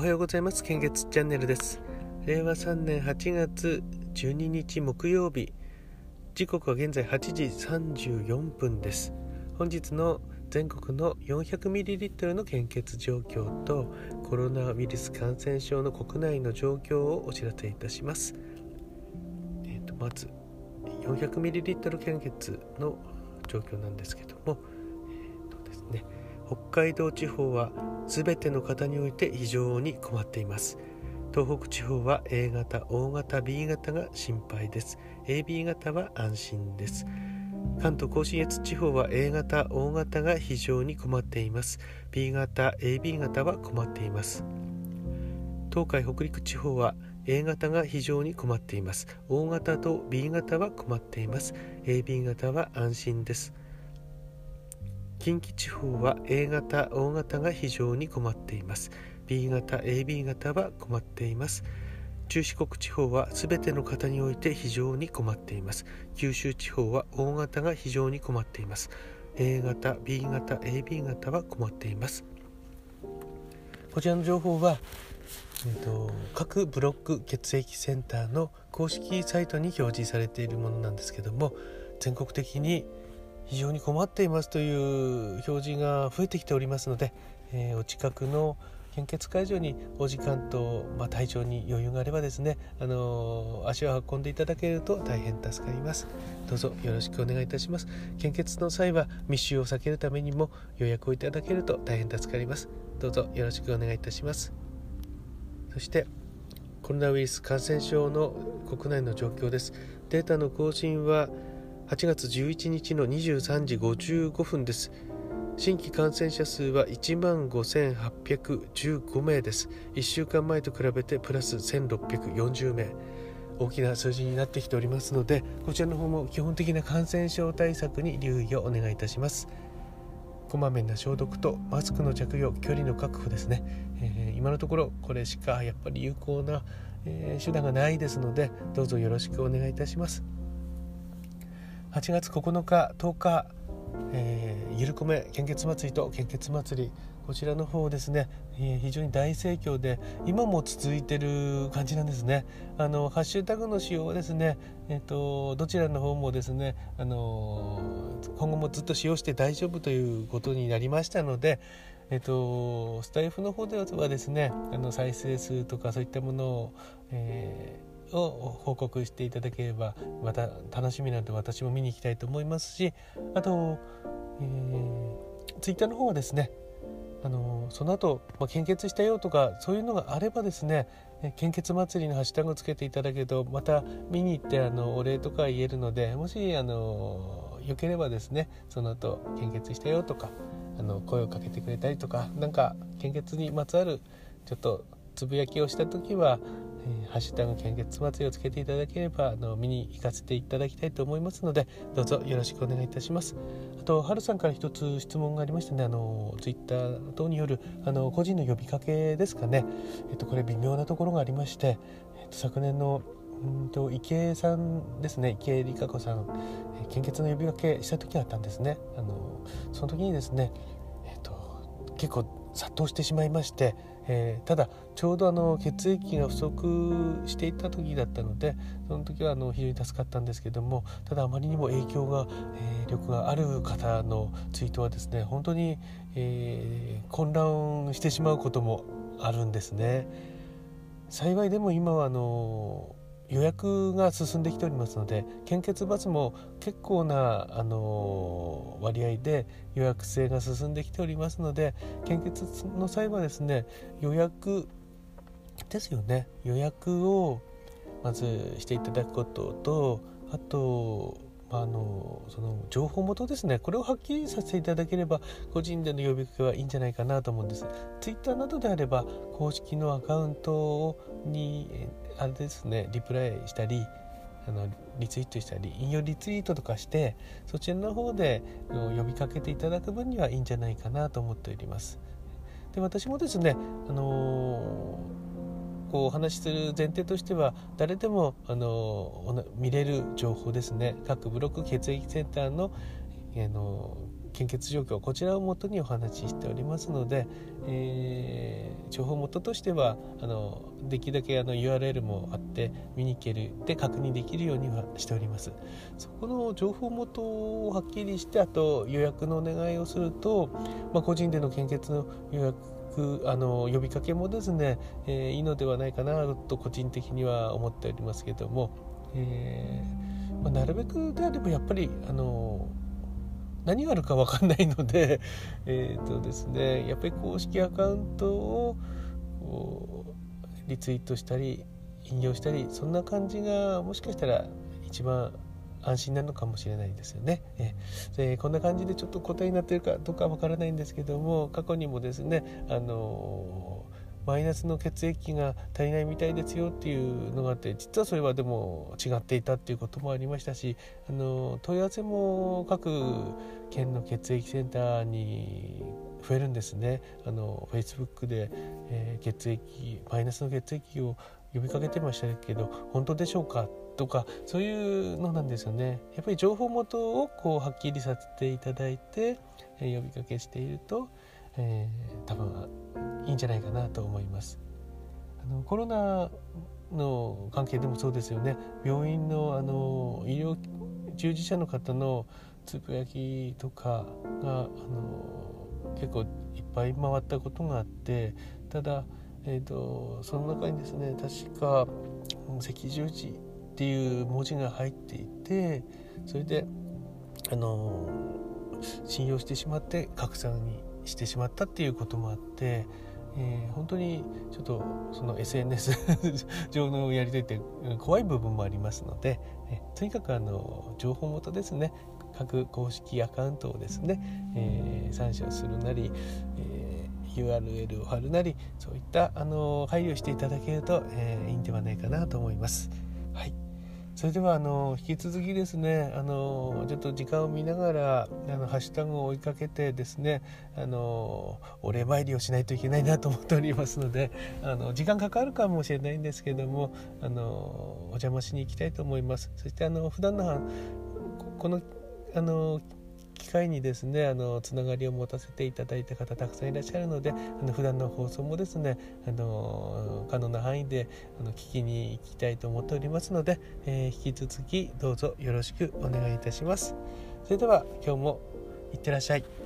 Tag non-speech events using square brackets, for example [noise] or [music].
おはようございます。献血チャンネルです。令和3年8月12日木曜日。時刻は現在8時34分です。本日の全国の 400ml の献血状況とコロナウイルス感染症の国内の状況をお知らせいたします。えーとまず 400ml 献血の状況なんですけども、えーとですね、北海道地方は全ての方において非常に困っています。東北地方は A 型 O 型 B 型が心配です。AB 型は安心です。関東甲信越地方は A 型 O 型が非常に困っています。B 型 AB 型は困っています。東海北陸地方は A 型が非常に困っています。O 型と B 型は困っています。AB 型は安心です。近畿地方は A 型 O 型が非常に困っています。B 型 AB 型は困っています。中四国地方は全ての方において非常に困っています。九州地方は O 型が非常に困っています。A 型 B 型 AB 型は困っています。こちらの情報は、えーと、各ブロック血液センターの公式サイトに表示されているものなんですけども全国的に非常に困っていますという表示が増えてきておりますので、えー、お近くの献血会場にお時間と、まあ、体調に余裕があればですね、あのー、足を運んでいただけると大変助かります。どうぞよろしくお願いいたします。献血の際は密集を避けるためにも予約をいただけると大変助かります。どうぞよろしくお願いいたします。そしてコロナウイルス感染症の国内の状況です。データの更新は8月11日の23時55分です。新規感染者数は1万5815名です。1週間前と比べてプラス1640名。大きな数字になってきておりますので、こちらの方も基本的な感染症対策に留意をお願いいたします。こまめな消毒とマスクの着用、距離の確保ですね。えー、今のところこれしかやっぱり有効な、えー、手段がないですので、どうぞよろしくお願いいたします。8月9日10日、えー、ゆるこめ献血祭りと献血祭り。こちらの方ですね、えー、非常に大盛況で今も続いてる感じなんですね。あのハッシュタグの使用はですねえっ、ー、とどちらの方もですねあの今後もずっと使用して大丈夫ということになりましたのでえっと、スタイフの方ではですねあの再生数とかそういったものを、えーを報告していただければまた楽しみなんで私も見に行きたいと思いますしあと、えー、ツイッターの方はですねあのその後、まあ、献血したよとかそういうのがあればですね献血祭りのハッシュタグをつけていただけるとまた見に行ってあのお礼とか言えるのでもしあのよければですねその後献血したよとかあの声をかけてくれたりとか何か献血にまつわるちょっとつぶやきをした時はえー、ハッシュタグ献血祭りをつけていただければあの見に行かせていただきたいと思いますのでどうぞよろしくお願いいたします。あとはるさんから一つ質問がありましたねあのツイッター等によるあの個人の呼びかけですかね。えっとこれ微妙なところがありまして、えっと、昨年のうんと池江さんですね。池江璃花子さん。献血の呼びかけした時があったんですね。あのその時にですね、えっと、結構殺到してしまいまして、えー、ただちょうどあの血液が不足していた時だったのでその時はあの非常に助かったんですけどもただあまりにも影響が、えー、力がある方のツイートはですね本当に、えー、混乱してしまうこともあるんですね。幸いでも今はあの予約が進んできておりますので献血バスも結構な、あの割合で予約制が進んできておりますので献血の際はですね予約ですよね。予約をまずしていただくこととあとあのその情報元ですね。これをはっきりさせていただければ個人での呼びかけはいいんじゃないかなと思うんです。Twitter などであれば公式のアカウントにあれですねリプライしたりあのリツイートしたり引用リツイートとかしてそちらの方で呼びかけていただく分にはいいんじゃないかなと思っております。で私もですねあのーこうお話しする前提としては誰でもあの見れる情報ですね。各ブロック血液センターのあの献血状況こちらをもとにお話ししておりますので、えー、情報元としてはあのできるだけあの URL もあって見に行けるで確認できるようにはしております。そこの情報元をはっきりしてあと予約のお願いをすると、まあ、個人での献血の予約あの呼びかけもですね、えー、いいのではないかなと個人的には思っておりますけども、えーまあ、なるべくであればやっぱりあの何があるか分かんないので [laughs] えっとですねやっぱり公式アカウントをリツイートしたり引用したりそんな感じがもしかしたら一番安心なのかもしれないですよね。えー、こんな感じでちょっと答えになってるかどうかわからないんですけども過去にもですね、あのマイナスの血液が足りないみたいですよっていうのがあって実はそれはでも違っていたっていうこともありましたしあの問い合わせも各県の血液センターに増えるんですねあの Facebook で、えー、血液マイナスの血液を呼びかけてましたけど本当でしょうかとかそういうのなんですよねやっぱり情報元をこうはっきりさせていただいて、えー、呼びかけしていると、えー、多分いいんじゃないかなと思います。あのコロナの関係でもそうですよね病院のあの医療従事者の方のつぶやきとかがあの結構いっぱい回ったことがあってただ、えーと、その中にですね確か赤十字っていう文字が入っていてそれであの信用してしまって拡散にしてしまったっていうこともあって、えー、本当にちょっとその SNS [laughs] 上のやり取りって怖い部分もありますので、えとにかくあの情報元ですね。各公式アカウントをですね、えー、参照するなり、えー、URL を貼るなりそういったあの配慮していただけると、えー、いいんではないかなと思います。はいそれではあの引き続きですねあのちょっと時間を見ながらあのハッシュタグを追いかけてですねあのお礼参りをしないといけないなと思っておりますのであの時間かかるかもしれないんですけどもあのお邪魔しに行きたいと思います。そしてあの普段のこのあの機会にですねあのつながりを持たせていただいた方たくさんいらっしゃるのであの普段の放送もですねあの可能な範囲であの聞きに行きたいと思っておりますので、えー、引き続きどうぞよろしくお願いいたします。それでは今日もいってらっしゃい。